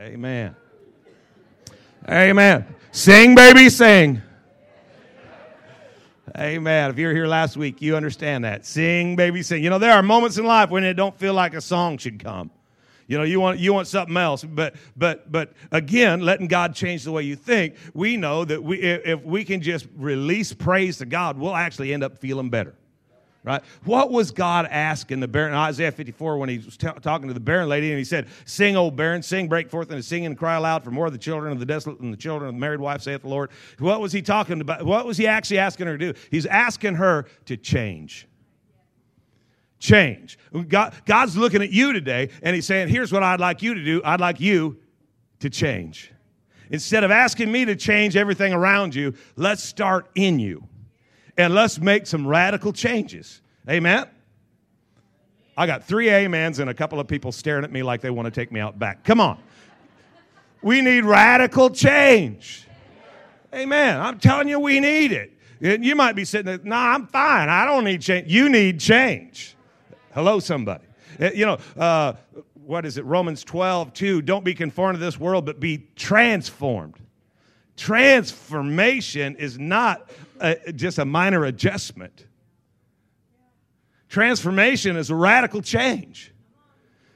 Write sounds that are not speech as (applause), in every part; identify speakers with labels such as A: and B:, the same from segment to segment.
A: Amen. Amen. Sing, baby, sing. Amen. If you were here last week, you understand that. Sing, baby, sing. You know, there are moments in life when it don't feel like a song should come. You know, you want you want something else, but but but again, letting God change the way you think. We know that we if we can just release praise to God, we'll actually end up feeling better. Right? What was God asking the barren Isaiah 54 when he was t- talking to the barren lady and he said, Sing, O barren, sing, break forth into singing and cry aloud for more of the children of the desolate and the children of the married wife, saith the Lord. What was he talking about? What was he actually asking her to do? He's asking her to change change. God, God's looking at you today and He's saying, Here's what I'd like you to do. I'd like you to change. Instead of asking me to change everything around you, let's start in you and let's make some radical changes. Amen? I got three amens and a couple of people staring at me like they want to take me out back. Come on. We need radical change. Amen. I'm telling you, we need it. You might be sitting there, nah, I'm fine. I don't need change. You need change. Hello, somebody. Uh, you know, uh, what is it? Romans 12, 2. Don't be conformed to this world, but be transformed. Transformation is not a, just a minor adjustment. Transformation is a radical change.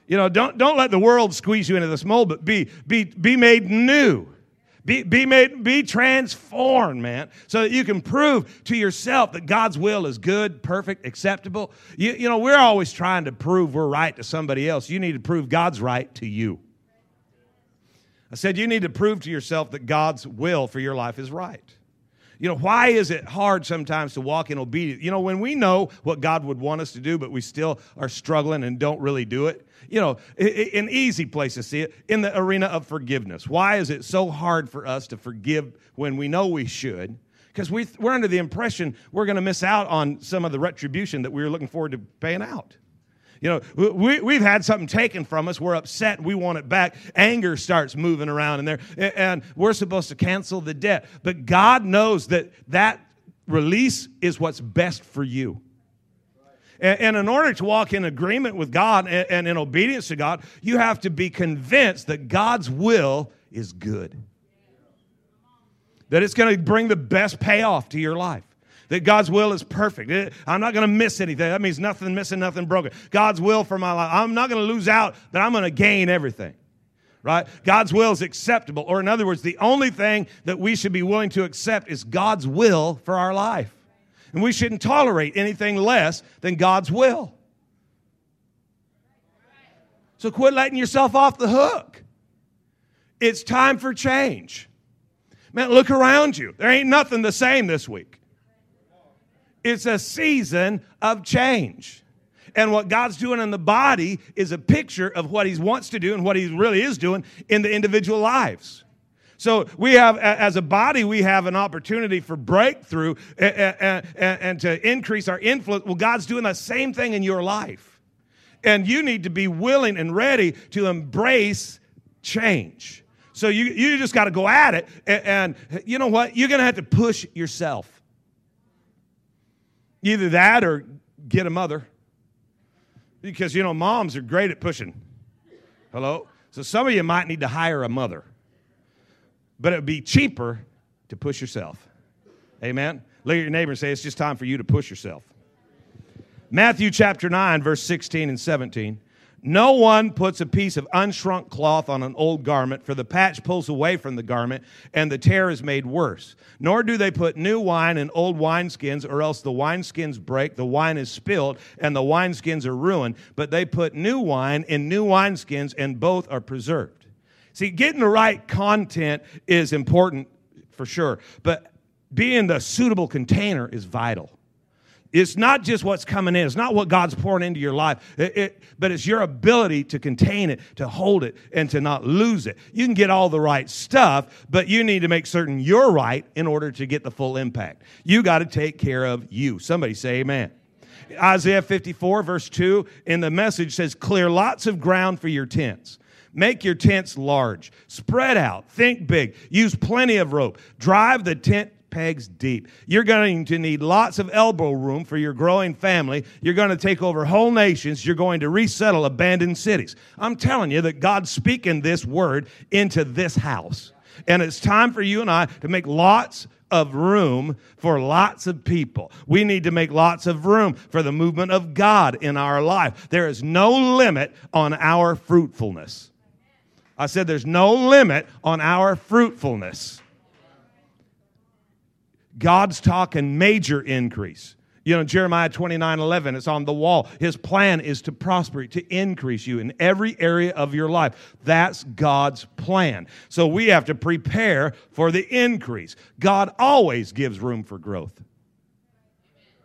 A: You know, don't, don't let the world squeeze you into this mold, but be, be, be made new. Be, be made, be transformed, man, so that you can prove to yourself that God's will is good, perfect, acceptable. You, you know, we're always trying to prove we're right to somebody else. You need to prove God's right to you. I said, you need to prove to yourself that God's will for your life is right. You know, why is it hard sometimes to walk in obedience? You know, when we know what God would want us to do, but we still are struggling and don't really do it, you know, an easy place to see it in the arena of forgiveness. Why is it so hard for us to forgive when we know we should? Because we, we're under the impression we're going to miss out on some of the retribution that we were looking forward to paying out. You know, we, we've had something taken from us. We're upset. We want it back. Anger starts moving around in there. And we're supposed to cancel the debt. But God knows that that release is what's best for you. And, in order to walk in agreement with God and in obedience to God, you have to be convinced that God's will is good, that it's going to bring the best payoff to your life that God's will is perfect. I'm not going to miss anything. That means nothing missing, nothing broken. God's will for my life. I'm not going to lose out, but I'm going to gain everything. Right? God's will is acceptable. Or, in other words, the only thing that we should be willing to accept is God's will for our life. And we shouldn't tolerate anything less than God's will. So quit letting yourself off the hook. It's time for change. Man, look around you. There ain't nothing the same this week. It's a season of change. And what God's doing in the body is a picture of what He wants to do and what He really is doing in the individual lives. So we have, as a body, we have an opportunity for breakthrough and, and, and, to increase our influence. Well, God's doing the same thing in your life. And you need to be willing and ready to embrace change. So you, you just got to go at it. And, and you know what? You're going to have to push yourself. Either that or get a mother. Because, you know, moms are great at pushing. Hello? So some of you might need to hire a mother. But it would be cheaper to push yourself. Amen? Look at your neighbor and say, it's just time for you to push yourself. Matthew chapter 9, verse 16 and 17. No one puts a piece of unshrunk cloth on an old garment, for the patch pulls away from the garment, and the tear is made worse. Nor do they put new wine in old wineskins, or else the wineskins break, the wine is spilled, and the wineskins are ruined. But they put new wine in new wineskins, and both are preserved. See, getting the right content is important for sure, but being the suitable container is vital. It's not just what's coming in. It's not what God's pouring into your life, it, it, but it's your ability to contain it, to hold it, and to not lose it. You can get all the right stuff, but you need to make certain you're right in order to get the full impact. You got to take care of you. Somebody say amen. Isaiah 54, verse 2, in the message says, Clear lots of ground for your tents. Make your tents large. Spread out. Think big. Use plenty of rope. Drive the tent pegs deep. You're going to need lots of elbow room for your growing family. You're going to take over whole nations. You're going to resettle abandoned cities. I'm telling you that God's speaking this word into this house. And it's time for you and I to make lots of room for lots of people. We need to make lots of room for the movement of God in our life. There is no limit on our fruitfulness. I said there's no limit on our fruitfulness. God's talking major increase. You know, Jeremiah 29 11, it's on the wall. His plan is to prosper, to increase you in every area of your life. That's God's plan. So we have to prepare for the increase. God always gives room for growth.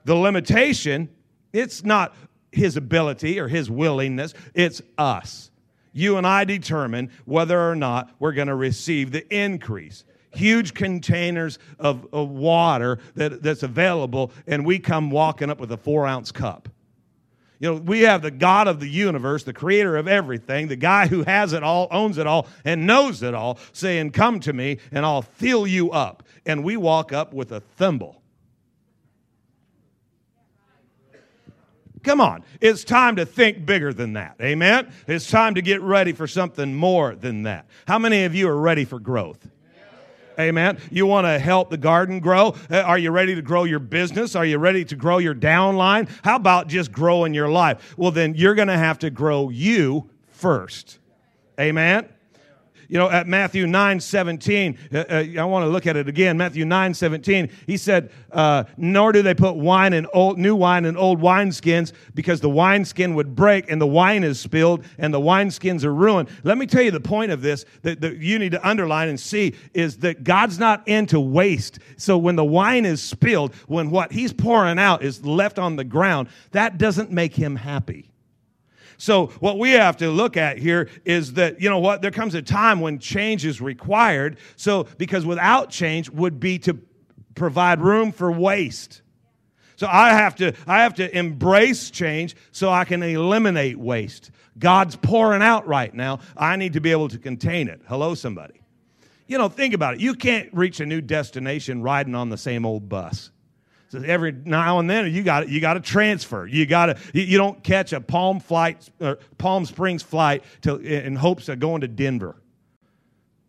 A: The limitation, it's not his ability or his willingness, it's us. You and I determine whether or not we're going to receive the increase huge containers of, of water that, that's available, and we come walking up with a four ounce cup. You know, we have the God of the universe, the creator of everything, the guy who has it all, owns it all, and knows it all, saying, Come to me and I'll fill you up. And we walk up with a thimble. Come on. It's time to think bigger than that. Amen? It's time to get ready for something more than that. How many of you are ready for growth? Amen. You want to help the garden grow? Uh, are you ready to grow your business? Are you ready to grow your downline? How about just growing your life? Well, then you're going to have to grow you first. Amen. You know, at Matthew 9 17, uh, uh, I want to look at it again. Matthew 9 17, he said, uh, Nor do they put wine in old, new wine in old wineskins because the wineskin would break and the wine is spilled and the wineskins are ruined. Let me tell you the point of this that, that you need to underline and see is that God's not into waste. So when the wine is spilled, when what he's pouring out is left on the ground, that doesn't make him happy. So, what we have to look at here is that, you know what, there comes a time when change is required. So, because without change would be to provide room for waste. So I have to I have to embrace change so I can eliminate waste. God's pouring out right now. I need to be able to contain it. Hello somebody. You know, think about it. You can't reach a new destination riding on the same old bus. So every now and then you got you got to transfer. You got to you, don't catch a Palm flight Palm Springs flight to, in hopes of going to Denver.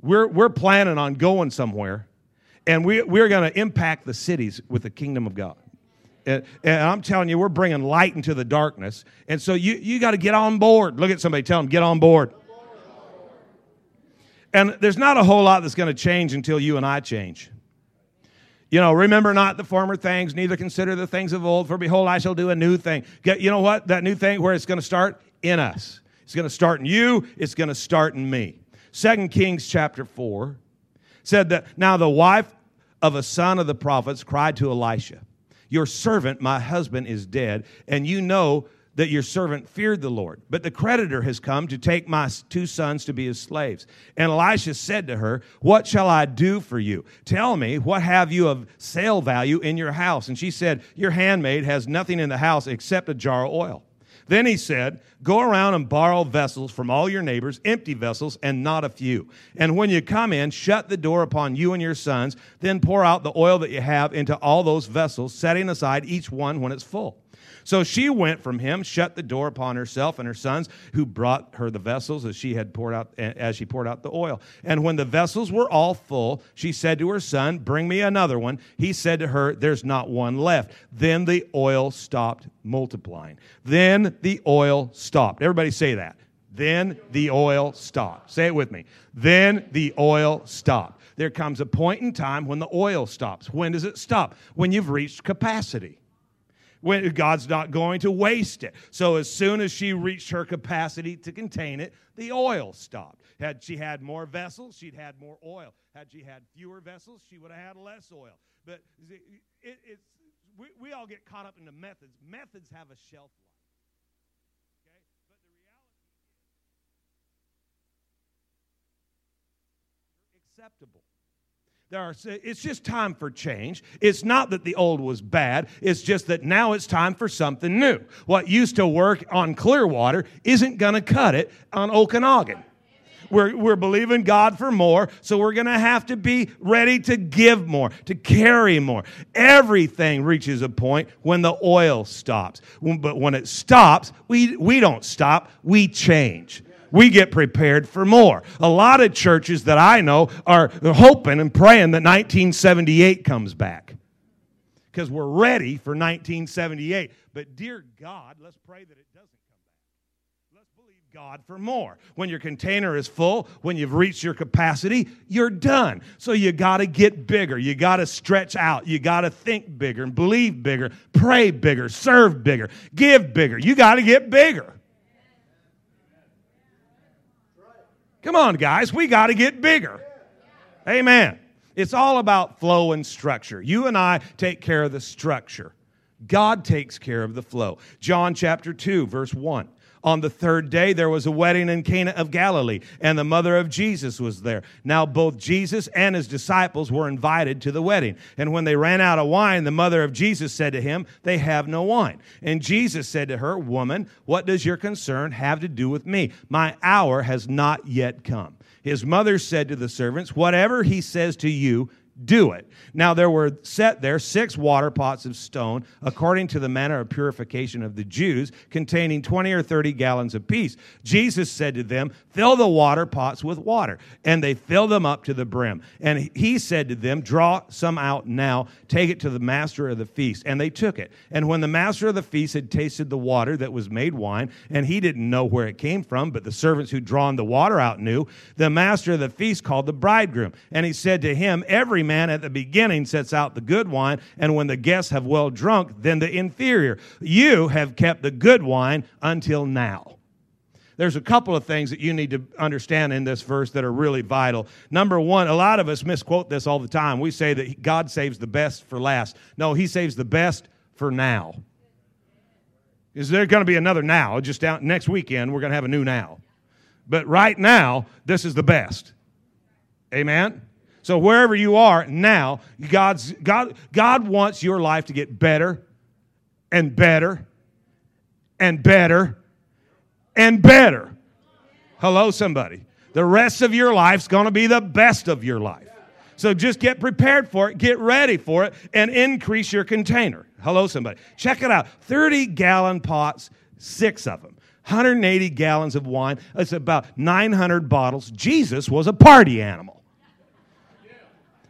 A: We're we're planning on going somewhere, and we we're going to impact the cities with the kingdom of God. And, and, I'm telling you, we're bringing light into the darkness. And so you, you got to get on board. Look at somebody, tell them, get on board. And there's not a whole lot that's going to change until you and I change. You know, remember not the former things, neither consider the things of old, for behold, I shall do a new thing. Get, you know what? That new thing, where it's going to start? In us. It's going to start in you, it's going to start in me. Second Kings chapter 4 said that now the wife of a son of the prophets cried to Elisha, Your servant, my husband, is dead, and you know that your servant feared the Lord. But the creditor has come to take my two sons to be his slaves. And Elisha said to her, What shall I do for you? Tell me, what have you of sale value in your house? And she said, Your handmaid has nothing in the house except a jar of oil. Then he said, Go around and borrow vessels from all your neighbors, empty vessels, and not a few. And when you come in, shut the door upon you and your sons. Then pour out the oil that you have into all those vessels, setting aside each one when it's full. So she went from him, shut the door upon herself and her sons, who brought her the vessels as she had poured out as she poured out the oil. And when the vessels were all full, she said to her son, "Bring me another one." He said to her, "There's not one left." Then the oil stopped multiplying. Then the oil stopped. Everybody say that. Then the oil stopped. Say it with me. Then the oil stopped. There comes a point in time when the oil stops. When does it stop? When you've reached capacity when God's not going to waste it. So as soon as she reached her capacity to contain it, the oil stopped. Had she had more vessels, she'd had more oil. Had she had fewer vessels, she would have had less oil. But it, it, it's, we, we all get caught up in the methods. Methods have a shelf life. Okay? But the reality is, acceptable. There are, it's just time for change. It's not that the old was bad. It's just that now it's time for something new. What used to work on Clearwater isn't going to cut it on Okanagan. We're, we're believing God for more, so we're going to have to be ready to give more, to carry more. Everything reaches a point when the oil stops. But when it stops, we, we don't stop, we change we get prepared for more. A lot of churches that I know are hoping and praying that 1978 comes back because we're ready for 1978. But dear God, let's pray that it doesn't come back. Let's believe God for more. When your container is full, when you've reached your capacity, you're done. So you got to get bigger. You got to stretch out. You got to think bigger and believe bigger, pray bigger, serve bigger, give bigger. You got to get bigger. Come on, guys, we got to get bigger. Amen. It's all about flow and structure. You and I take care of the structure. God takes care of the flow. John chapter 2, verse 1. On the third day, there was a wedding in Cana of Galilee, and the mother of Jesus was there. Now, both Jesus and his disciples were invited to the wedding. And when they ran out of wine, the mother of Jesus said to him, They have no wine. And Jesus said to her, Woman, what does your concern have to do with me? My hour has not yet come. His mother said to the servants, Whatever he says to you, do it. Now there were set there six water pots of stone, according to the manner of purification of the Jews, containing 20 or 30 gallons apiece. Jesus said to them, Fill the water pots with water. And they filled them up to the brim. And he said to them, Draw some out now, take it to the master of the feast. And they took it. And when the master of the feast had tasted the water that was made wine, and he didn't know where it came from, but the servants who'd drawn the water out knew, the master of the feast called the bridegroom. And he said to him, Every man at the beginning sets out the good wine, and when the guests have well drunk, then the inferior. You have kept the good wine until now. There's a couple of things that you need to understand in this verse that are really vital. Number one, a lot of us misquote this all the time. We say that God saves the best for last. No, He saves the best for now. Is there going to be another now? Just down next weekend, we're going to have a new now. But right now, this is the best. Amen? So wherever you are now, God's, God, God wants your life to get better and better and better and better. Hello, somebody. The rest of your life's going to be the best of your life. So just get prepared for it, get ready for it, and increase your container. Hello, somebody. Check it out 30 gallon pots, six of them. 180 gallons of wine. It's about 900 bottles. Jesus was a party animal.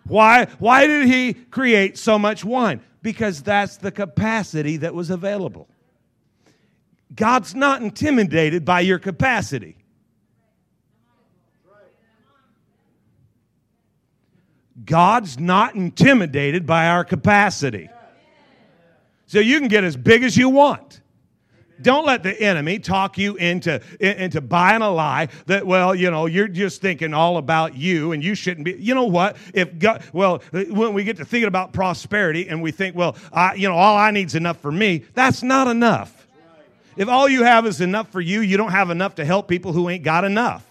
A: Why, why did he create so much wine? Because that's the capacity that was available. God's not intimidated by your capacity. God's not intimidated by our capacity. So you can get as big as you want. Don't let the enemy talk you into, into buying a lie that, well, you know, you're just thinking all about you and you shouldn't be. You know what? If God, well, when we get to thinking about prosperity and we think, well, I, you know, all I need is enough for me, that's not enough. If all you have is enough for you, you don't have enough to help people who ain't got enough.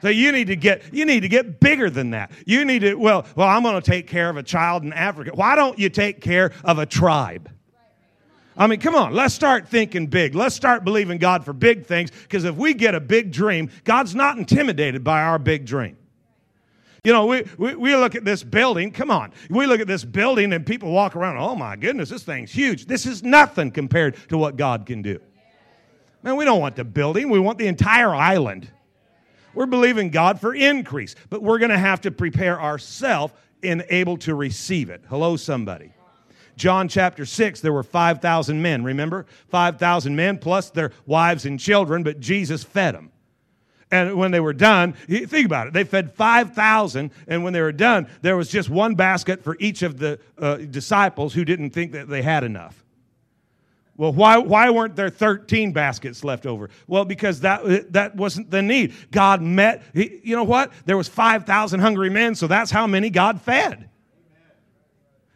A: So you need to get you need to get bigger than that. You need to well, well, I'm going to take care of a child in Africa. Why don't you take care of a tribe? I mean, come on, let's start thinking big. Let's start believing God for big things because if we get a big dream, God's not intimidated by our big dream. You know, we, we, we, look at this building, come on. We look at this building and people walk around, oh my goodness, this thing's huge. This is nothing compared to what God can do. Man, we don't want the building, we want the entire island. We're believing God for increase, but we're going to have to prepare ourselves in able to receive it. Hello, somebody. John chapter 6, there were 5,000 men, remember? 5,000 men plus their wives and children, but Jesus fed them. And when they were done, think about it. They fed 5,000, and when they were done, there was just one basket for each of the uh, disciples who didn't think that they had enough. Well, why, why weren't there 13 baskets left over? Well, because that, that wasn't the need. God met, you know what? There was 5,000 hungry men, so that's how many God fed.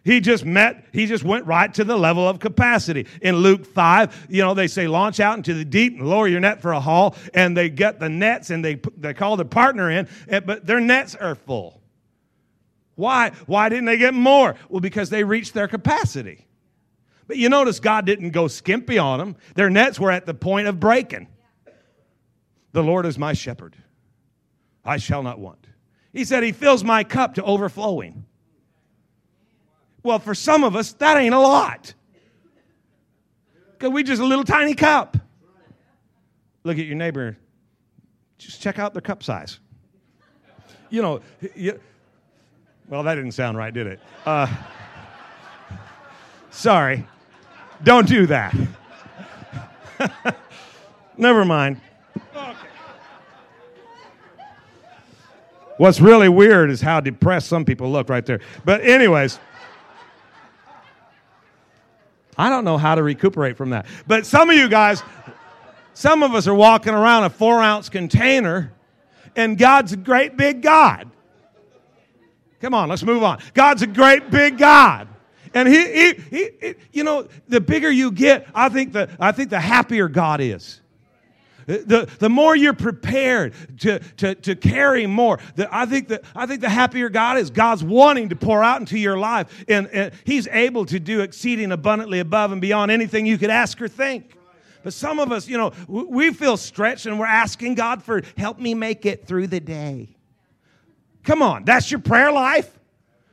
A: He just met, he just went right to the level of capacity. In Luke 5, you know, they say launch out into the deep and lower your net for a haul, and they get the nets and they, they call the partner in, eh, but their nets are full. Why? Why didn't they get more? Well, because they reached their capacity. But you notice God didn't go skimpy on them. Their nets were at the point of breaking. The Lord is my shepherd. I shall not want. He said, He fills my cup to overflowing. Well, for some of us, that ain't a lot. Because we just a little tiny cup. Look at your neighbor. Just check out their cup size. You know, you, well, that didn't sound right, did it? Uh, sorry. Don't do that. (laughs) Never mind. What's really weird is how depressed some people look right there. But, anyways, I don't know how to recuperate from that. But some of you guys, some of us are walking around a four ounce container, and God's a great big God. Come on, let's move on. God's a great big God. And he, he, he, he, you know, the bigger you get, I think the, I think the happier God is. The, the more you're prepared to, to, to carry more, the, I, think the, I think the happier God is. God's wanting to pour out into your life, and, and He's able to do exceeding abundantly above and beyond anything you could ask or think. But some of us, you know, we feel stretched and we're asking God for help me make it through the day. Come on, that's your prayer life?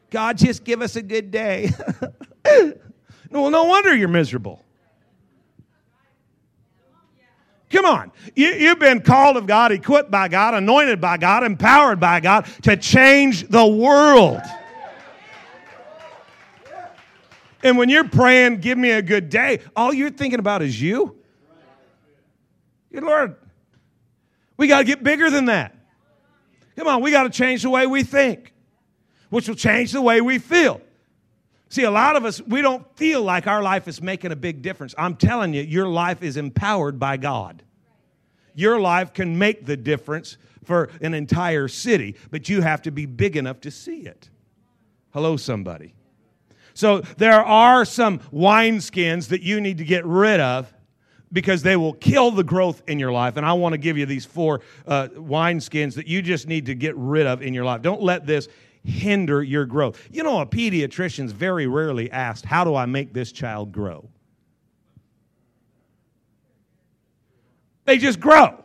A: God, just give us a good day. (laughs) well, no wonder you're miserable. Come on. You, have been called of God, equipped by God, anointed by God, empowered by God to change the world. And when you're praying, give me a good day, all you're thinking about is you. Good Lord, we got to get bigger than that. Come on, we got to change the way we think which will change the way we feel. See, a lot of us, we don't feel like our life is making a big difference. I'm telling you, your life is empowered by God. Your life can make the difference for an entire city, but you have to be big enough to see it. Hello, somebody. So there are some wineskins that you need to get rid of because they will kill the growth in your life. And I want to give you these four uh, wineskins that you just need to get rid of in your life. Don't let this hinder your growth. You know, a pediatrician's very rarely asked, How do I make this child grow? They just grow.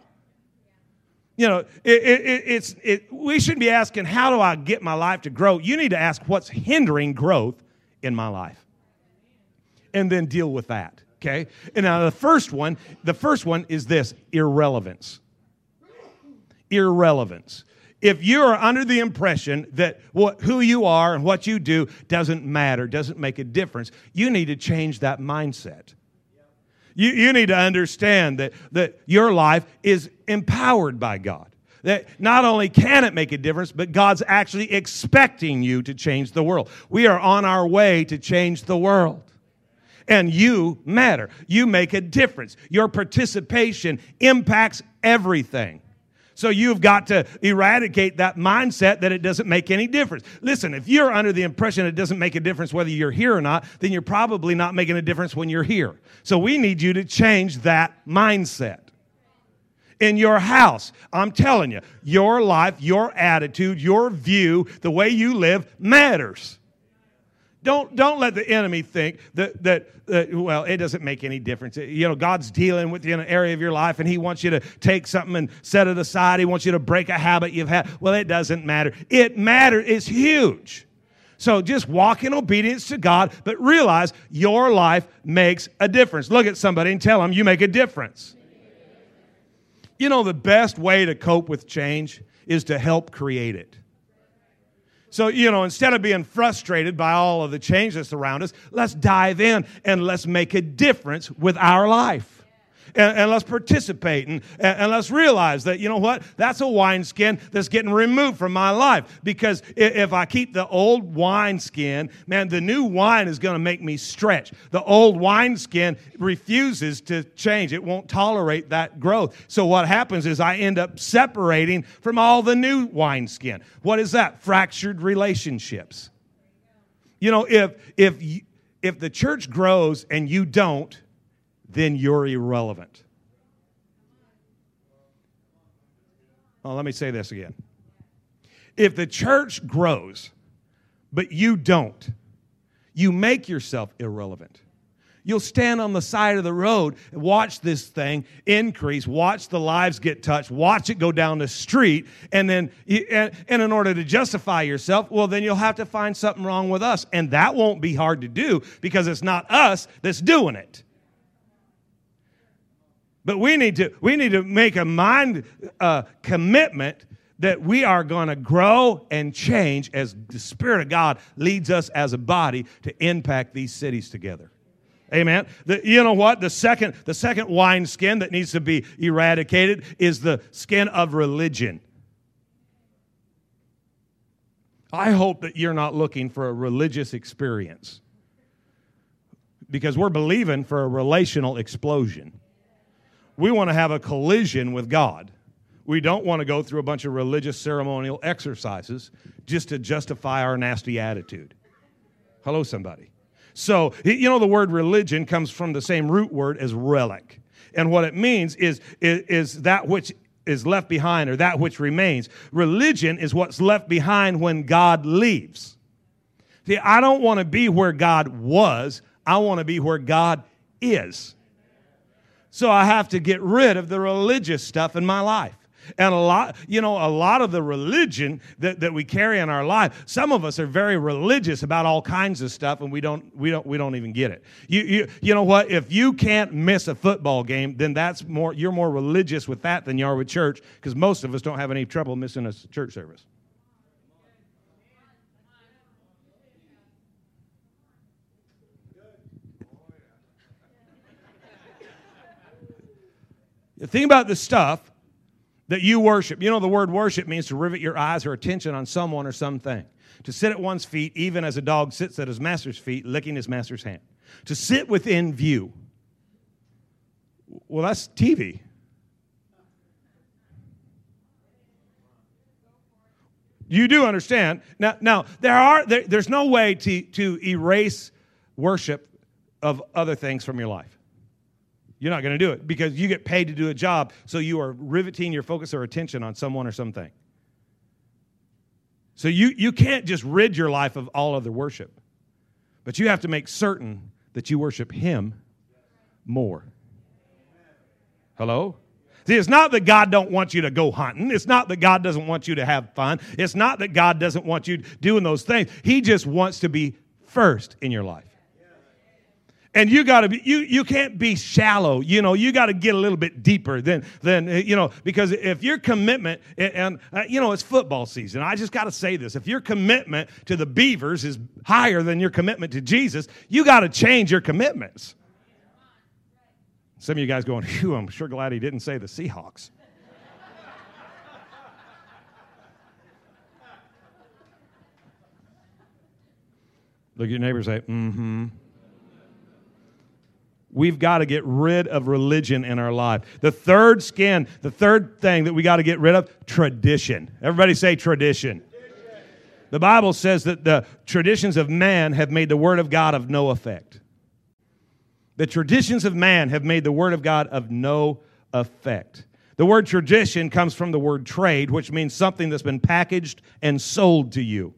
A: You know, it, it, it's, it, we shouldn't be asking, How do I get my life to grow? You need to ask, What's hindering growth in my life? And then deal with that. Okay? And now the first one, the first one is this irrelevance. Irrelevance if you are under the impression that what, who you are and what you do doesn't matter, doesn't make a difference, you need to change that mindset. You, you need to understand that, that your life is empowered by God. That not only can it make a difference, but God's actually expecting you to change the world. We are on our way to change the world. And you matter. You make a difference. Your participation impacts everything. So you've got to eradicate that mindset that it doesn't make any difference. Listen, if you're under the impression it doesn't make a difference whether you're here or not, then you're probably not making a difference when you're here. So we need you to change that mindset. In your house, I'm telling you, your life, your attitude, your view, the way you live matters. Don't, don't let the enemy think that, that, that, well, it doesn't make any difference. You know, God's dealing with you in an area of your life and He wants you to take something and set it aside. He wants you to break a habit you've had. Well, it doesn't matter. It matters. It's huge. So just walk in obedience to God, but realize your life makes a difference. Look at somebody and tell them you make a difference. You know, the best way to cope with change is to help create it. So, you know, instead of being frustrated by all of the changes around us, let's dive in and let's make a difference with our life and, and let's participate and, and let's realize that, you know what? That's a wineskin that's getting removed from my life. Because if I keep the old wineskin, man, the new wine is going to make me stretch. The old wineskin refuses to change, it won't tolerate that growth. So what happens is I end up separating from all the new wineskin. What is that? Fractured relationships. You know, if, if, if the church grows and you don't, then you're irrelevant. Well, let me say this again. If the church grows, but you don't, you make yourself irrelevant. you'll stand on the side of the road and watch this thing increase, watch the lives get touched, watch it go down the street, and then, and, and in order to justify yourself, well, then you'll have to find something wrong with us. And that won't be hard to do because it's not us that's doing it. But we need to, we need to make a mind uh, commitment that we are going to grow and change as the Spirit of God leads us as a body to impact these cities together. Amen. The, you know what? The second, the second wine skin that needs to be eradicated is the skin of religion. I hope that you're not looking for a religious experience because we're believing for a relational explosion we want to have a collision with God. We don't want to go through a bunch of religious ceremonial exercises just to justify our nasty attitude. Hello, somebody. So, you know, the word religion comes from the same root word as relic. And what it means is, is, is that which is left behind or that which remains. Religion is what's left behind when God leaves. See, I don't want to be where God was, I want to be where God is. So I have to get rid of the religious stuff in my life. And a lot, you know, a lot of the religion that, that we carry in our life, some of us are very religious about all kinds of stuff and we don't we don't we don't even get it. You you you know what? If you can't miss a football game, then that's more you're more religious with that than you are with church, because most of us don't have any trouble missing a church service. Think about the stuff that you worship. You know, the word worship means to rivet your eyes or attention on someone or something. To sit at one's feet, even as a dog sits at his master's feet, licking his master's hand. To sit within view. Well, that's TV. You do understand. Now, now there are there, there's no way to, to erase worship of other things from your life. You're not going to do it because you get paid to do a job, so you are riveting your focus or attention on someone or something. So you, you can't just rid your life of all other worship, but you have to make certain that you worship Him more. Hello? See, it's not that God don't want you to go hunting. It's not that God doesn't want you to have fun. It's not that God doesn't want you doing those things. He just wants to be first in your life and you got to be you you can't be shallow you know you got to get a little bit deeper than than you know because if your commitment and uh, you know it's football season. I just got to say this if your commitment to the beavers is higher than your commitment to jesus you got to change your commitments. Some of you guys going Phew, i'm sure glad he didn't say the seahawks. Look at your neighbors say mm-hmm We've got to get rid of religion in our life. The third skin, the third thing that we got to get rid of, tradition. Everybody say tradition. tradition. The Bible says that the traditions of man have made the word of God of no effect. The traditions of man have made the word of God of no effect. The word tradition comes from the word trade, which means something that's been packaged and sold to you.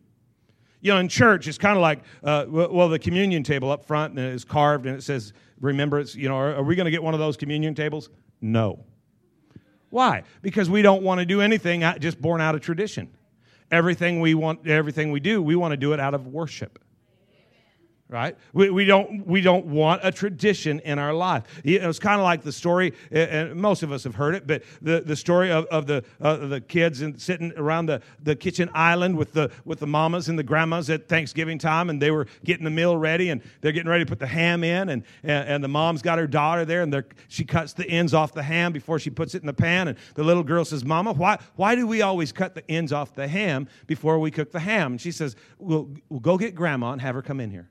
A: You know, in church, it's kind of like, uh, well, the communion table up front and it's carved and it says remembrance. You know, are, are we going to get one of those communion tables? No. Why? Because we don't want to do anything just born out of tradition. Everything we want, everything we do, we want to do it out of worship right? We, we don't we don't want a tradition in our life. It's kind of like the story and most of us have heard it but the, the story of, of the uh, the kids and sitting around the, the kitchen island with the with the mamas and the grandmas at thanksgiving time and they were getting the meal ready and they're getting ready to put the ham in and and, and the mom's got her daughter there and she cuts the ends off the ham before she puts it in the pan and the little girl says mama why why do we always cut the ends off the ham before we cook the ham? And she says we'll go get grandma and have her come in here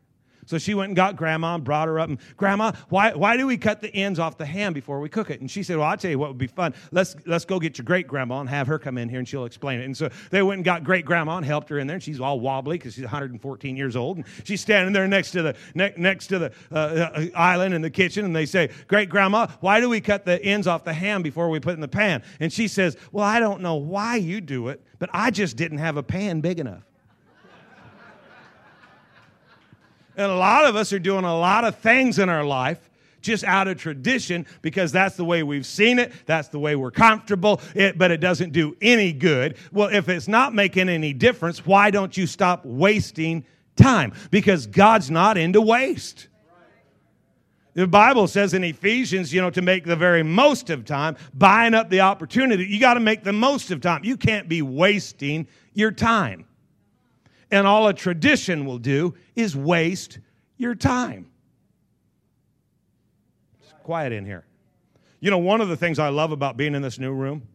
A: so she went and got grandma and brought her up. And grandma, why, why do we cut the ends off the ham before we cook it? And she said, Well, I'll tell you what would be fun. Let's, let's go get your great grandma and have her come in here and she'll explain it. And so they went and got great grandma and helped her in there. And she's all wobbly because she's 114 years old. And she's standing there next to the, ne- next to the uh, uh, island in the kitchen. And they say, Great grandma, why do we cut the ends off the ham before we put it in the pan? And she says, Well, I don't know why you do it, but I just didn't have a pan big enough. And a lot of us are doing a lot of things in our life just out of tradition because that's the way we've seen it, that's the way we're comfortable, it, but it doesn't do any good. Well, if it's not making any difference, why don't you stop wasting time? Because God's not into waste. The Bible says in Ephesians, you know, to make the very most of time, buying up the opportunity, you got to make the most of time. You can't be wasting your time. And all a tradition will do is waste your time. It's quiet in here. You know, one of the things I love about being in this new room,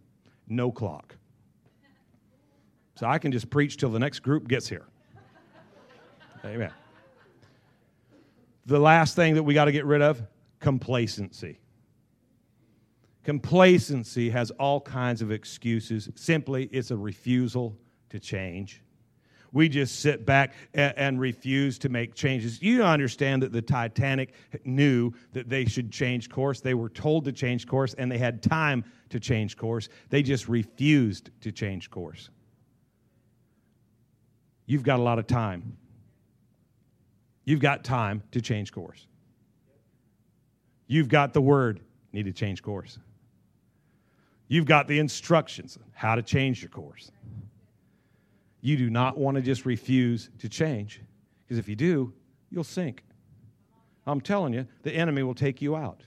A: no clock. So I can just preach till the next group gets here. Amen. The last thing that we got to get rid of complacency. Complacency has all kinds of excuses. Simply, it's a refusal to change. We just sit back and, and, refuse to make changes. You understand that the Titanic knew that they should change course. They were told to change course and they had time to change course. They just refused to change course. You've got a lot of time. You've got time to change course. You've got the word, need to change course. You've got the instructions how to change your course. You do not want to just refuse to change, because if you do, you'll sink. I'm telling you, the enemy will take you out.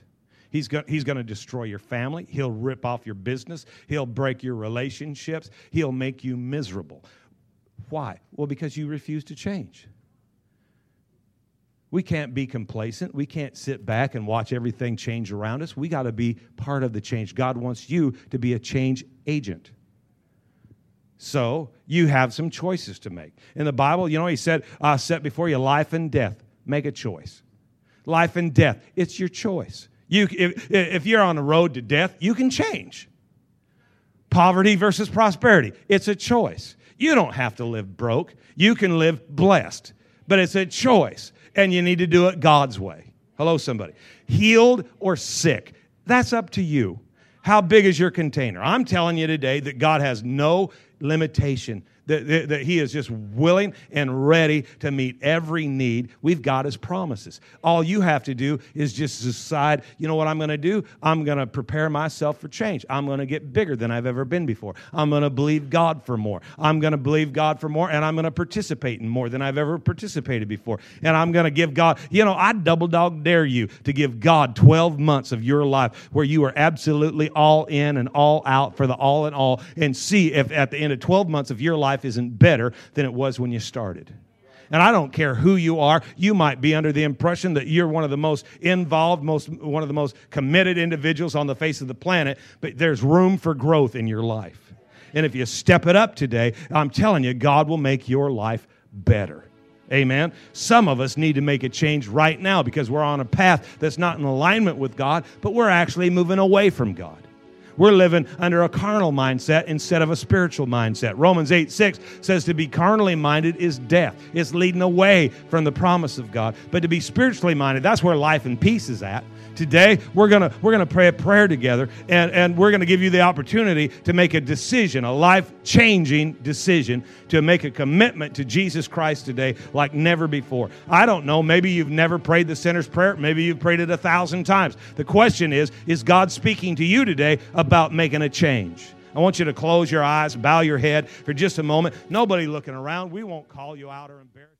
A: He's, go- he's going to destroy your family. He'll rip off your business. He'll break your relationships. He'll make you miserable. Why? Well, because you refuse to change. We can't be complacent. We can't sit back and watch everything change around us. We got to be part of the change. God wants you to be a change agent. So you have some choices to make. In the Bible, you know, he said, uh, set before you life and death. Make a choice. Life and death, it's your choice. You, if, if you're on the road to death, you can change. Poverty versus prosperity, it's a choice. You don't have to live broke, you can live blessed, but it's a choice and you need to do it God's way. Hello, somebody. Healed or sick, that's up to you. How big is your container? I'm telling you today that God has no limitation that, that, that, He is just willing and ready to meet every need. We've got His promises. All you have to do is just decide, you know what I'm going to do? I'm going to prepare myself for change. I'm going to get bigger than I've ever been before. I'm going to believe God for more. I'm going to believe God for more, and I'm going to participate in more than I've ever participated before. And I'm going to give God, you know, I double dog dare you to give God 12 months of your life where you are absolutely all in and all out for the all in all and see if at the end of 12 months of your life, life isn't better than it was when you started. And I don't care who you are. You might be under the impression that you're one of the most involved, most one of the most committed individuals on the face of the planet, but there's room for growth in your life. And if you step it up today, I'm telling you, God will make your life better. Amen. Some of us need to make a change right now because we're on a path that's not in alignment with God, but we're actually moving away from God. We're living under a carnal mindset instead of a spiritual mindset. Romans 8 6 says to be carnally minded is death, it's leading away from the promise of God. But to be spiritually minded, that's where life and peace is at today we're going to we're going to pray a prayer together and, and we're going to give you the opportunity to make a decision a life-changing decision to make a commitment to jesus christ today like never before i don't know maybe you've never prayed the sinner's prayer maybe you've prayed it a thousand times the question is is god speaking to you today about making a change I want you to close your eyes, bow your head for just a moment. Nobody looking around. We won't call you out or embarrass